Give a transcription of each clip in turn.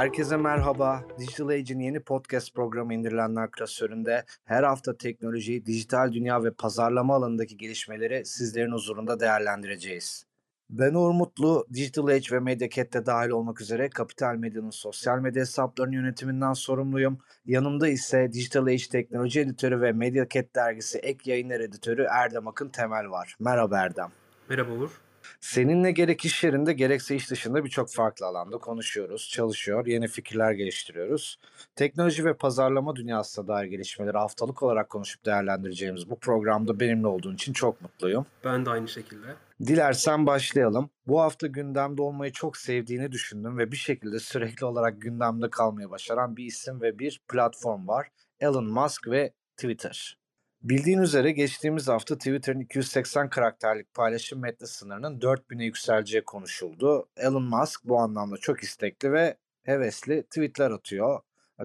Herkese merhaba. Digital Age'in yeni podcast programı İndirilenler klasöründe her hafta teknoloji, dijital dünya ve pazarlama alanındaki gelişmeleri sizlerin huzurunda değerlendireceğiz. Ben Uğur Mutlu, Digital Age ve Mediacat'te dahil olmak üzere Kapital Medya'nın sosyal medya hesaplarının yönetiminden sorumluyum. Yanımda ise Digital Age Teknoloji Editörü ve Mediacat Dergisi Ek Yayınlar Editörü Erdem Akın Temel var. Merhaba Erdem. Merhaba Uğur. Seninle gerek iş yerinde gerekse iş dışında birçok farklı alanda konuşuyoruz, çalışıyor, yeni fikirler geliştiriyoruz. Teknoloji ve pazarlama dünyasına dair gelişmeleri haftalık olarak konuşup değerlendireceğimiz bu programda benimle olduğun için çok mutluyum. Ben de aynı şekilde. Dilersen başlayalım. Bu hafta gündemde olmayı çok sevdiğini düşündüm ve bir şekilde sürekli olarak gündemde kalmayı başaran bir isim ve bir platform var. Elon Musk ve Twitter. Bildiğin üzere geçtiğimiz hafta Twitter'ın 280 karakterlik paylaşım metni sınırının 4000'e yükseleceği konuşuldu. Elon Musk bu anlamda çok istekli ve hevesli tweetler atıyor.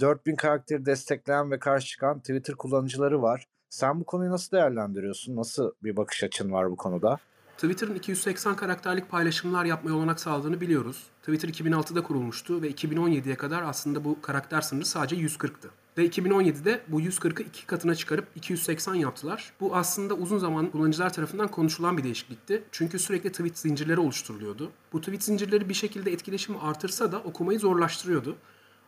4000 karakteri destekleyen ve karşı çıkan Twitter kullanıcıları var. Sen bu konuyu nasıl değerlendiriyorsun? Nasıl bir bakış açın var bu konuda? Twitter'ın 280 karakterlik paylaşımlar yapmaya olanak sağladığını biliyoruz. Twitter 2006'da kurulmuştu ve 2017'ye kadar aslında bu karakter sınırı sadece 140'tı. Ve 2017'de bu 140'ı iki katına çıkarıp 280 yaptılar. Bu aslında uzun zaman kullanıcılar tarafından konuşulan bir değişiklikti. Çünkü sürekli tweet zincirleri oluşturuluyordu. Bu tweet zincirleri bir şekilde etkileşimi artırsa da okumayı zorlaştırıyordu.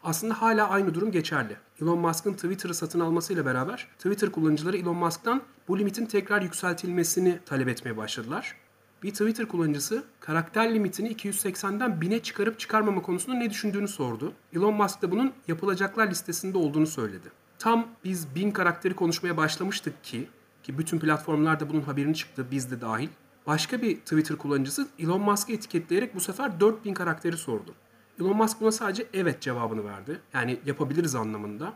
Aslında hala aynı durum geçerli. Elon Musk'ın Twitter'ı satın almasıyla beraber Twitter kullanıcıları Elon Musk'tan bu limitin tekrar yükseltilmesini talep etmeye başladılar. Bir Twitter kullanıcısı karakter limitini 280'den 1000'e çıkarıp çıkarmama konusunda ne düşündüğünü sordu. Elon Musk da bunun yapılacaklar listesinde olduğunu söyledi. Tam biz 1000 karakteri konuşmaya başlamıştık ki ki bütün platformlarda bunun haberini çıktı biz de dahil. Başka bir Twitter kullanıcısı Elon Musk'ı etiketleyerek bu sefer 4000 karakteri sordu. Elon Musk buna sadece evet cevabını verdi. Yani yapabiliriz anlamında.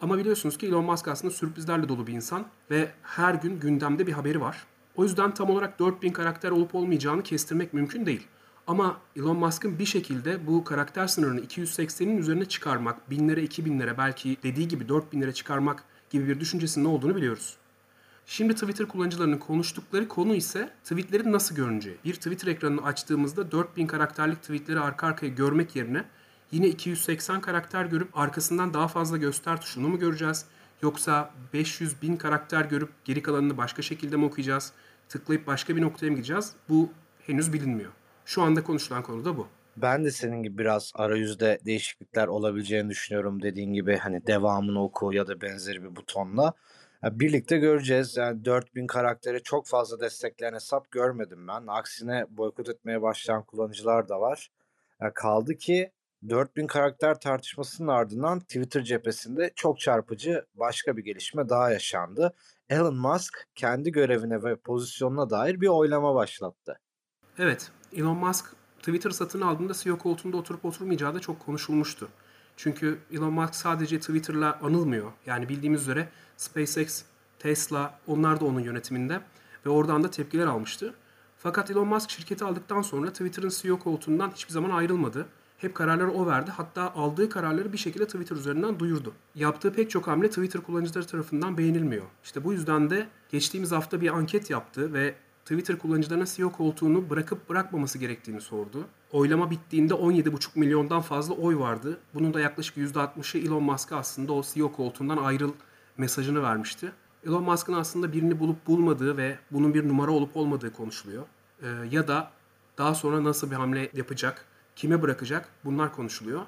Ama biliyorsunuz ki Elon Musk aslında sürprizlerle dolu bir insan ve her gün gündemde bir haberi var. O yüzden tam olarak 4000 karakter olup olmayacağını kestirmek mümkün değil. Ama Elon Musk'ın bir şekilde bu karakter sınırını 280'in üzerine çıkarmak, binlere, 2000'lere belki dediği gibi 4000'lere çıkarmak gibi bir düşüncesinin olduğunu biliyoruz. Şimdi Twitter kullanıcılarının konuştukları konu ise tweetlerin nasıl görüneceği. Bir Twitter ekranını açtığımızda 4000 karakterlik tweetleri arka arkaya görmek yerine yine 280 karakter görüp arkasından daha fazla göster tuşunu mu göreceğiz? Yoksa 500 bin karakter görüp geri kalanını başka şekilde mi okuyacağız? Tıklayıp başka bir noktaya mı gideceğiz? Bu henüz bilinmiyor. Şu anda konuşulan konu da bu. Ben de senin gibi biraz arayüzde değişiklikler olabileceğini düşünüyorum dediğin gibi hani devamını oku ya da benzeri bir butonla. birlikte göreceğiz. Yani 4000 karakteri çok fazla destekleyen hesap görmedim ben. Aksine boykot etmeye başlayan kullanıcılar da var. kaldı ki 4000 karakter tartışmasının ardından Twitter cephesinde çok çarpıcı başka bir gelişme daha yaşandı. Elon Musk kendi görevine ve pozisyonuna dair bir oylama başlattı. Evet, Elon Musk Twitter satın aldığında CEO koltuğunda oturup oturmayacağı da çok konuşulmuştu. Çünkü Elon Musk sadece Twitter'la anılmıyor. Yani bildiğimiz üzere SpaceX, Tesla onlar da onun yönetiminde ve oradan da tepkiler almıştı. Fakat Elon Musk şirketi aldıktan sonra Twitter'ın CEO koltuğundan hiçbir zaman ayrılmadı hep kararları o verdi. Hatta aldığı kararları bir şekilde Twitter üzerinden duyurdu. Yaptığı pek çok hamle Twitter kullanıcıları tarafından beğenilmiyor. İşte bu yüzden de geçtiğimiz hafta bir anket yaptı ve Twitter kullanıcılarına CEO koltuğunu bırakıp bırakmaması gerektiğini sordu. Oylama bittiğinde 17,5 milyondan fazla oy vardı. Bunun da yaklaşık %60'ı Elon Musk'a aslında o CEO koltuğundan ayrıl mesajını vermişti. Elon Musk'ın aslında birini bulup bulmadığı ve bunun bir numara olup olmadığı konuşuluyor. Ee, ya da daha sonra nasıl bir hamle yapacak kime bırakacak bunlar konuşuluyor.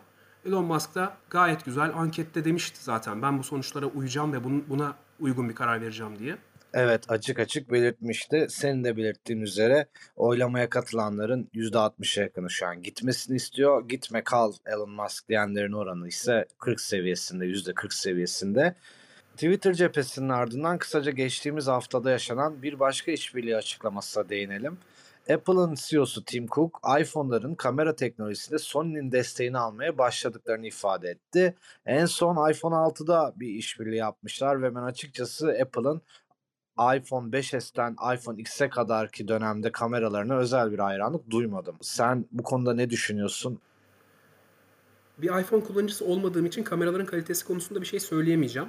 Elon Musk da gayet güzel ankette demişti zaten ben bu sonuçlara uyacağım ve buna uygun bir karar vereceğim diye. Evet açık açık belirtmişti. Senin de belirttiğin üzere oylamaya katılanların %60'a yakını şu an gitmesini istiyor. Gitme kal Elon Musk diyenlerin oranı ise 40 seviyesinde, %40 seviyesinde. Twitter cephesinin ardından kısaca geçtiğimiz haftada yaşanan bir başka işbirliği açıklamasına değinelim. Apple'ın CEO'su Tim Cook, iPhone'ların kamera teknolojisinde Sony'nin desteğini almaya başladıklarını ifade etti. En son iPhone 6'da bir işbirliği yapmışlar ve ben açıkçası Apple'ın iPhone 5s'ten iPhone X'e kadar ki dönemde kameralarına özel bir hayranlık duymadım. Sen bu konuda ne düşünüyorsun? Bir iPhone kullanıcısı olmadığım için kameraların kalitesi konusunda bir şey söyleyemeyeceğim.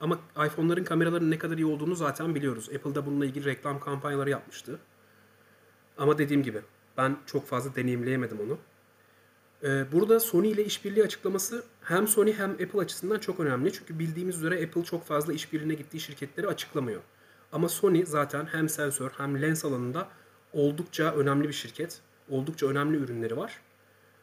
Ama iPhone'ların kameraların ne kadar iyi olduğunu zaten biliyoruz. Apple'da bununla ilgili reklam kampanyaları yapmıştı. Ama dediğim gibi ben çok fazla deneyimleyemedim onu. Ee, burada Sony ile işbirliği açıklaması hem Sony hem Apple açısından çok önemli. Çünkü bildiğimiz üzere Apple çok fazla işbirliğine gittiği şirketleri açıklamıyor. Ama Sony zaten hem sensör hem lens alanında oldukça önemli bir şirket. Oldukça önemli ürünleri var.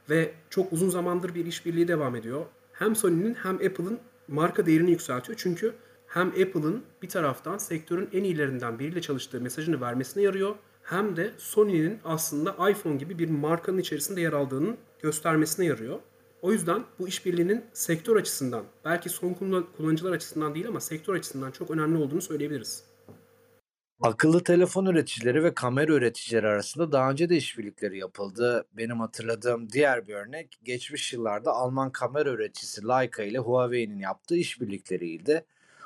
Ve çok uzun zamandır bir işbirliği devam ediyor. Hem Sony'nin hem Apple'ın marka değerini yükseltiyor. Çünkü hem Apple'ın bir taraftan sektörün en iyilerinden biriyle çalıştığı mesajını vermesine yarıyor. Hem de Sony'nin aslında iPhone gibi bir markanın içerisinde yer aldığının göstermesine yarıyor. O yüzden bu işbirliğinin sektör açısından, belki son kullanıcılar açısından değil ama sektör açısından çok önemli olduğunu söyleyebiliriz. Akıllı telefon üreticileri ve kamera üreticileri arasında daha önce de işbirlikleri yapıldı. Benim hatırladığım diğer bir örnek geçmiş yıllarda Alman kamera üreticisi Leica ile Huawei'nin yaptığı işbirlikleriydi.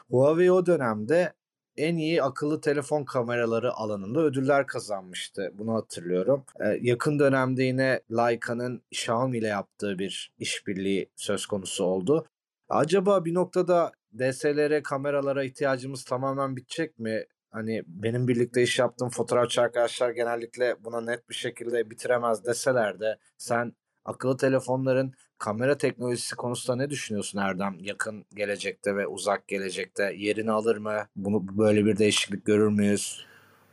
Huawei o dönemde en iyi akıllı telefon kameraları alanında ödüller kazanmıştı. Bunu hatırlıyorum. Ee, yakın dönemde yine Leica'nın Xiaomi ile yaptığı bir işbirliği söz konusu oldu. Acaba bir noktada DSLR kameralara ihtiyacımız tamamen bitecek mi? Hani benim birlikte iş yaptığım fotoğrafçı arkadaşlar genellikle buna net bir şekilde bitiremez deseler de sen akıllı telefonların kamera teknolojisi konusunda ne düşünüyorsun Erdem? Yakın gelecekte ve uzak gelecekte yerini alır mı? Bunu böyle bir değişiklik görür müyüz?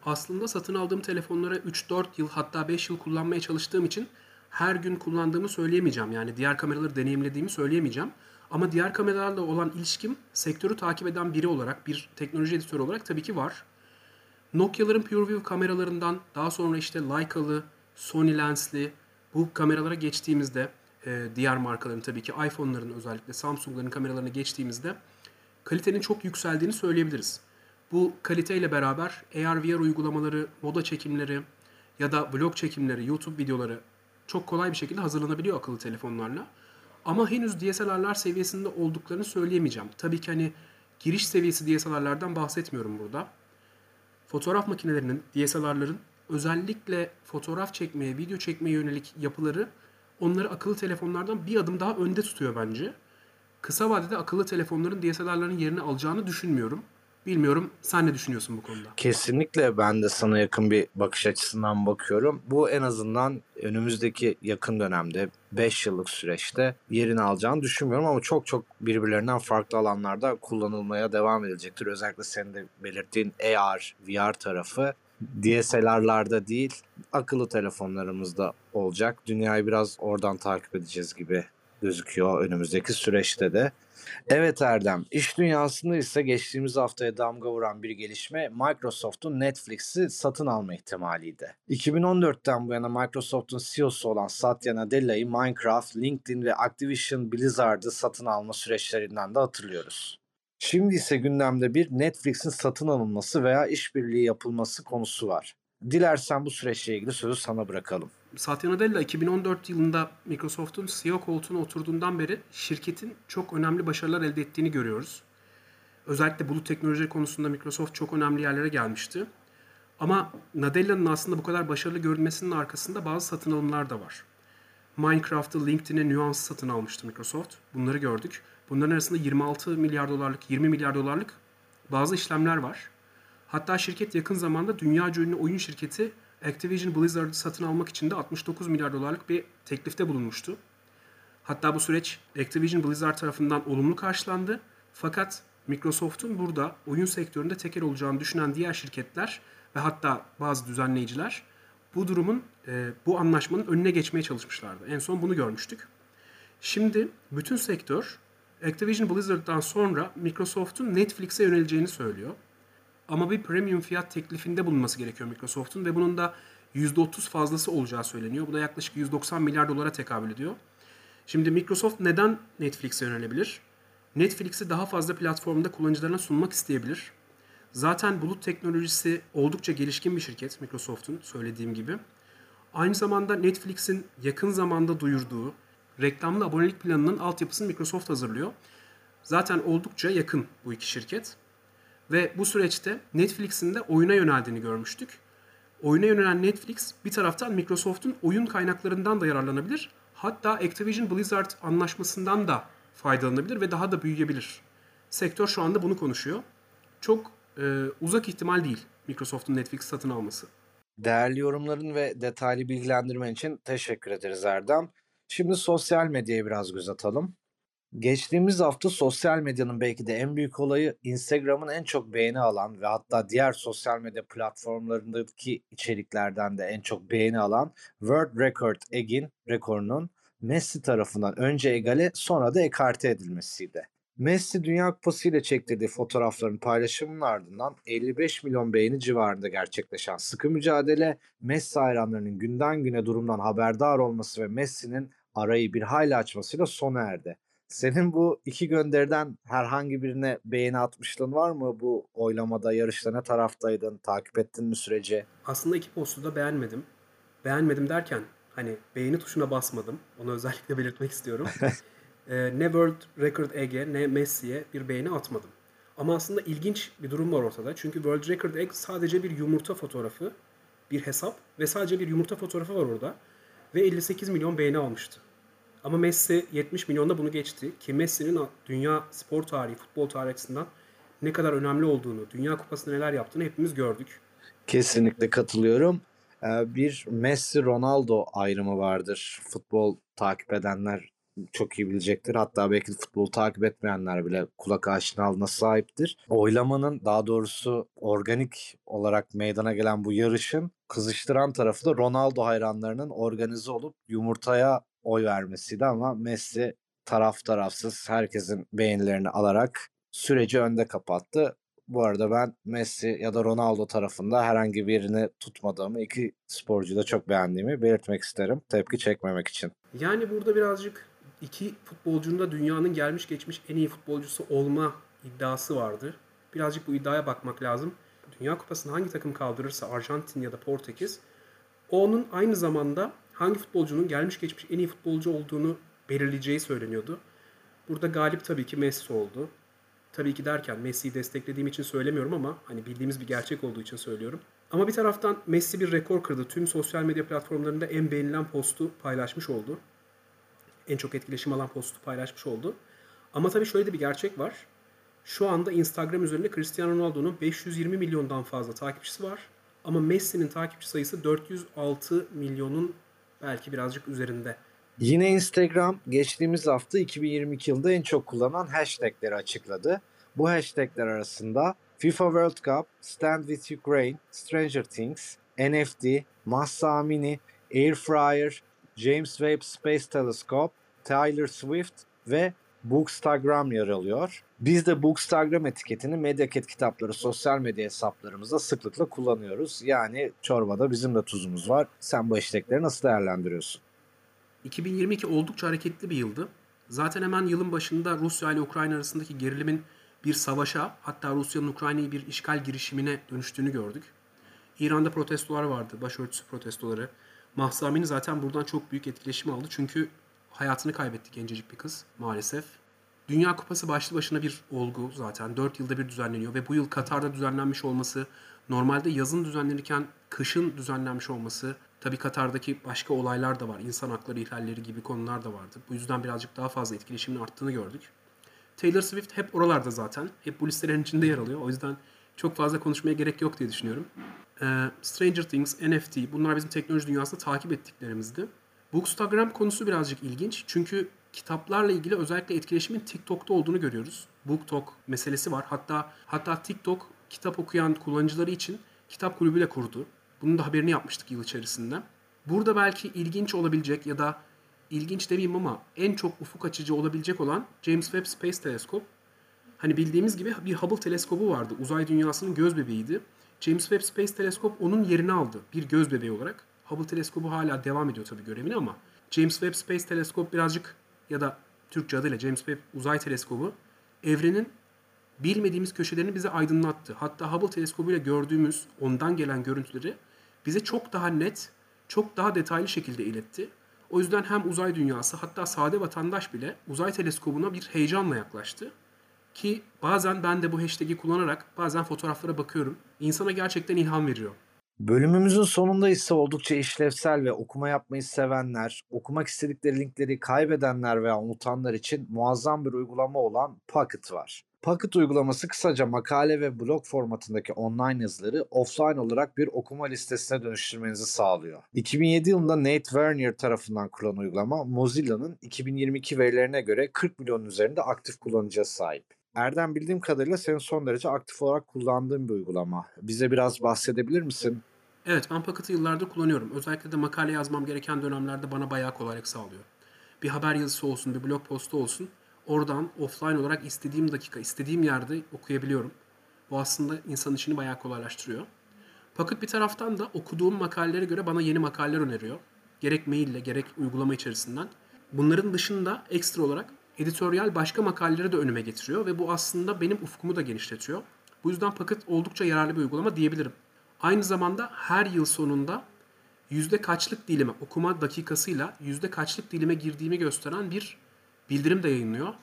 Aslında satın aldığım telefonları 3-4 yıl hatta 5 yıl kullanmaya çalıştığım için her gün kullandığımı söyleyemeyeceğim. Yani diğer kameraları deneyimlediğimi söyleyemeyeceğim. Ama diğer kameralarla olan ilişkim sektörü takip eden biri olarak, bir teknoloji editörü olarak tabii ki var. Nokia'ların PureView kameralarından daha sonra işte Leica'lı, Sony lensli bu kameralara geçtiğimizde e, diğer markaların tabii ki iPhone'ların özellikle Samsung'ların kameralarına geçtiğimizde kalitenin çok yükseldiğini söyleyebiliriz. Bu kaliteyle beraber AR-VR uygulamaları, moda çekimleri ya da vlog çekimleri, YouTube videoları çok kolay bir şekilde hazırlanabiliyor akıllı telefonlarla. Ama henüz DSLR'lar seviyesinde olduklarını söyleyemeyeceğim. Tabii ki hani giriş seviyesi DSLR'lardan bahsetmiyorum burada. Fotoğraf makinelerinin, DSLR'ların özellikle fotoğraf çekmeye, video çekmeye yönelik yapıları onları akıllı telefonlardan bir adım daha önde tutuyor bence. Kısa vadede akıllı telefonların DSLR'ların yerini alacağını düşünmüyorum. Bilmiyorum sen ne düşünüyorsun bu konuda? Kesinlikle ben de sana yakın bir bakış açısından bakıyorum. Bu en azından önümüzdeki yakın dönemde 5 yıllık süreçte yerini alacağını düşünmüyorum ama çok çok birbirlerinden farklı alanlarda kullanılmaya devam edilecektir. Özellikle senin de belirttiğin AR, VR tarafı DSLR'larda değil akıllı telefonlarımızda olacak. Dünyayı biraz oradan takip edeceğiz gibi gözüküyor önümüzdeki süreçte de. Evet Erdem, iş dünyasında ise geçtiğimiz haftaya damga vuran bir gelişme Microsoft'un Netflix'i satın alma ihtimaliydi. 2014'ten bu yana Microsoft'un CEO'su olan Satya Nadella'yı Minecraft, LinkedIn ve Activision Blizzard'ı satın alma süreçlerinden de hatırlıyoruz. Şimdi ise gündemde bir Netflix'in satın alınması veya işbirliği yapılması konusu var. Dilersen bu süreçle ilgili sözü sana bırakalım. Satya Nadella 2014 yılında Microsoft'un CEO koltuğuna oturduğundan beri şirketin çok önemli başarılar elde ettiğini görüyoruz. Özellikle bulut teknoloji konusunda Microsoft çok önemli yerlere gelmişti. Ama Nadella'nın aslında bu kadar başarılı görünmesinin arkasında bazı satın alımlar da var. Minecraft'ı LinkedIn'e nüans satın almıştı Microsoft. Bunları gördük. Bunların arasında 26 milyar dolarlık, 20 milyar dolarlık bazı işlemler var. Hatta şirket yakın zamanda dünya ünlü oyun şirketi Activision Blizzard'ı satın almak için de 69 milyar dolarlık bir teklifte bulunmuştu. Hatta bu süreç Activision Blizzard tarafından olumlu karşılandı. Fakat Microsoft'un burada oyun sektöründe tekel olacağını düşünen diğer şirketler ve hatta bazı düzenleyiciler bu durumun, e, bu anlaşmanın önüne geçmeye çalışmışlardı. En son bunu görmüştük. Şimdi bütün sektör Activision Blizzard'dan sonra Microsoft'un Netflix'e yöneleceğini söylüyor. Ama bir premium fiyat teklifinde bulunması gerekiyor Microsoft'un ve bunun da %30 fazlası olacağı söyleniyor. Bu da yaklaşık 190 milyar dolara tekabül ediyor. Şimdi Microsoft neden Netflix'e yönelebilir? Netflix'i daha fazla platformda kullanıcılarına sunmak isteyebilir. Zaten bulut teknolojisi oldukça gelişkin bir şirket Microsoft'un söylediğim gibi. Aynı zamanda Netflix'in yakın zamanda duyurduğu reklamlı abonelik planının altyapısını Microsoft hazırlıyor. Zaten oldukça yakın bu iki şirket. Ve bu süreçte Netflix'in de oyuna yöneldiğini görmüştük. Oyuna yönelen Netflix bir taraftan Microsoft'un oyun kaynaklarından da yararlanabilir. Hatta Activision Blizzard anlaşmasından da faydalanabilir ve daha da büyüyebilir. Sektör şu anda bunu konuşuyor. Çok e, uzak ihtimal değil Microsoft'un Netflix satın alması. Değerli yorumların ve detaylı bilgilendirmen için teşekkür ederiz Erdem. Şimdi sosyal medyaya biraz göz atalım. Geçtiğimiz hafta sosyal medyanın belki de en büyük olayı Instagram'ın en çok beğeni alan ve hatta diğer sosyal medya platformlarındaki içeriklerden de en çok beğeni alan World Record Egg'in rekorunun Messi tarafından önce egale sonra da ekarte edilmesiydi. Messi Dünya Kupası ile çektirdiği fotoğrafların paylaşımının ardından 55 milyon beğeni civarında gerçekleşen sıkı mücadele, Messi hayranlarının günden güne durumdan haberdar olması ve Messi'nin arayı bir hayli açmasıyla sona erdi. Senin bu iki gönderiden herhangi birine beğeni atmışlığın var mı? Bu oylamada, yarışta ne taraftaydın? Takip ettin mi süreci? Aslında iki postu da beğenmedim. Beğenmedim derken hani beğeni tuşuna basmadım. Onu özellikle belirtmek istiyorum. Ee, ne World Record Egg'e ne Messi'ye bir beğeni atmadım. Ama aslında ilginç bir durum var ortada. Çünkü World Record Egg sadece bir yumurta fotoğrafı, bir hesap ve sadece bir yumurta fotoğrafı var orada. Ve 58 milyon beğeni almıştı. Ama Messi 70 milyonda bunu geçti. Ki Messi'nin dünya spor tarihi, futbol tarihi açısından ne kadar önemli olduğunu, Dünya Kupası'nda neler yaptığını hepimiz gördük. Kesinlikle katılıyorum. Ee, bir Messi-Ronaldo ayrımı vardır. Futbol takip edenler çok iyi bilecektir. Hatta belki futbolu takip etmeyenler bile kulak aşinalığına sahiptir. Oylamanın daha doğrusu organik olarak meydana gelen bu yarışın kızıştıran tarafı da Ronaldo hayranlarının organize olup yumurtaya oy vermesiydi ama Messi taraf tarafsız herkesin beğenilerini alarak süreci önde kapattı. Bu arada ben Messi ya da Ronaldo tarafında herhangi birini tutmadığımı, iki sporcuyu da çok beğendiğimi belirtmek isterim. Tepki çekmemek için. Yani burada birazcık iki futbolcunun da dünyanın gelmiş geçmiş en iyi futbolcusu olma iddiası vardı. Birazcık bu iddiaya bakmak lazım. Dünya Kupası'nı hangi takım kaldırırsa Arjantin ya da Portekiz onun aynı zamanda hangi futbolcunun gelmiş geçmiş en iyi futbolcu olduğunu belirleyeceği söyleniyordu. Burada galip tabii ki Messi oldu. Tabii ki derken Messi'yi desteklediğim için söylemiyorum ama hani bildiğimiz bir gerçek olduğu için söylüyorum. Ama bir taraftan Messi bir rekor kırdı. Tüm sosyal medya platformlarında en beğenilen postu paylaşmış oldu. En çok etkileşim alan postu paylaşmış oldu. Ama tabii şöyle de bir gerçek var. Şu anda Instagram üzerinde Cristiano Ronaldo'nun 520 milyondan fazla takipçisi var. Ama Messi'nin takipçi sayısı 406 milyonun belki birazcık üzerinde. Yine Instagram geçtiğimiz hafta 2022 yılında en çok kullanılan hashtagleri açıkladı. Bu hashtagler arasında FIFA World Cup, Stand with Ukraine, Stranger Things, NFT, Massa Amini, Air Fryer, James Webb Space Telescope, Taylor Swift ve Bookstagram yer alıyor. Biz de Bookstagram etiketini Mediaket kitapları sosyal medya hesaplarımızda sıklıkla kullanıyoruz. Yani çorbada bizim de tuzumuz var. Sen bu hashtagleri nasıl değerlendiriyorsun? 2022 oldukça hareketli bir yıldı. Zaten hemen yılın başında Rusya ile Ukrayna arasındaki gerilimin bir savaşa hatta Rusya'nın Ukrayna'yı bir işgal girişimine dönüştüğünü gördük. İran'da protestolar vardı, başörtüsü protestoları. Mahsa Amini zaten buradan çok büyük etkileşim aldı çünkü hayatını kaybetti gencecik bir kız maalesef. Dünya Kupası başlı başına bir olgu zaten. 4 yılda bir düzenleniyor ve bu yıl Katar'da düzenlenmiş olması, normalde yazın düzenlenirken kışın düzenlenmiş olması, tabii Katar'daki başka olaylar da var. İnsan hakları ihlalleri gibi konular da vardı. Bu yüzden birazcık daha fazla etkileşimin arttığını gördük. Taylor Swift hep oralarda zaten. Hep bu listelerin içinde yer alıyor. O yüzden çok fazla konuşmaya gerek yok diye düşünüyorum. Ee, Stranger Things, NFT bunlar bizim teknoloji dünyasında takip ettiklerimizdi. Bookstagram konusu birazcık ilginç. Çünkü kitaplarla ilgili özellikle etkileşimin TikTok'ta olduğunu görüyoruz. BookTok meselesi var. Hatta hatta TikTok kitap okuyan kullanıcıları için kitap kulübü de kurdu. Bunun da haberini yapmıştık yıl içerisinde. Burada belki ilginç olabilecek ya da ilginç demeyeyim ama en çok ufuk açıcı olabilecek olan James Webb Space Telescope. Hani bildiğimiz gibi bir Hubble teleskobu vardı. Uzay dünyasının göz bebeğiydi. James Webb Space Telescope onun yerini aldı bir göz bebeği olarak. Hubble teleskobu hala devam ediyor tabii görevine ama James Webb Space Telescope birazcık ya da Türkçe adıyla James Webb Uzay Teleskobu evrenin bilmediğimiz köşelerini bize aydınlattı. Hatta Hubble teleskobuyla gördüğümüz ondan gelen görüntüleri bize çok daha net, çok daha detaylı şekilde iletti. O yüzden hem uzay dünyası hatta sade vatandaş bile uzay teleskobuna bir heyecanla yaklaştı. Ki bazen ben de bu hashtag'i kullanarak bazen fotoğraflara bakıyorum. İnsana gerçekten ilham veriyor. Bölümümüzün sonunda ise oldukça işlevsel ve okuma yapmayı sevenler, okumak istedikleri linkleri kaybedenler veya unutanlar için muazzam bir uygulama olan Pocket var. Pocket uygulaması kısaca makale ve blog formatındaki online yazıları offline olarak bir okuma listesine dönüştürmenizi sağlıyor. 2007 yılında Nate Wernier tarafından kurulan uygulama Mozilla'nın 2022 verilerine göre 40 milyonun üzerinde aktif kullanıcıya sahip. Erdem bildiğim kadarıyla senin son derece aktif olarak kullandığın bir uygulama. Bize biraz bahsedebilir misin? Evet ben yıllardır kullanıyorum. Özellikle de makale yazmam gereken dönemlerde bana bayağı kolaylık sağlıyor. Bir haber yazısı olsun, bir blog postu olsun. Oradan offline olarak istediğim dakika, istediğim yerde okuyabiliyorum. Bu aslında insan işini bayağı kolaylaştırıyor. Pocket bir taraftan da okuduğum makalelere göre bana yeni makaleler öneriyor. Gerek maille gerek uygulama içerisinden. Bunların dışında ekstra olarak editoryal başka makaleleri de önüme getiriyor ve bu aslında benim ufkumu da genişletiyor. Bu yüzden Pocket oldukça yararlı bir uygulama diyebilirim. Aynı zamanda her yıl sonunda yüzde kaçlık dilime, okuma dakikasıyla yüzde kaçlık dilime girdiğimi gösteren bir bildirim de yayınlıyor.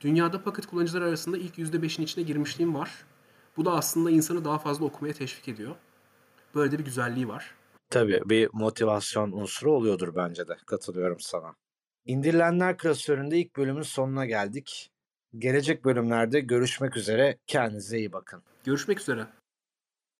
Dünyada Pocket kullanıcılar arasında ilk yüzde beşin içine girmişliğim var. Bu da aslında insanı daha fazla okumaya teşvik ediyor. Böyle de bir güzelliği var. Tabii bir motivasyon unsuru oluyordur bence de. Katılıyorum sana. İndirilenler klasöründe ilk bölümün sonuna geldik. Gelecek bölümlerde görüşmek üzere. Kendinize iyi bakın. Görüşmek üzere.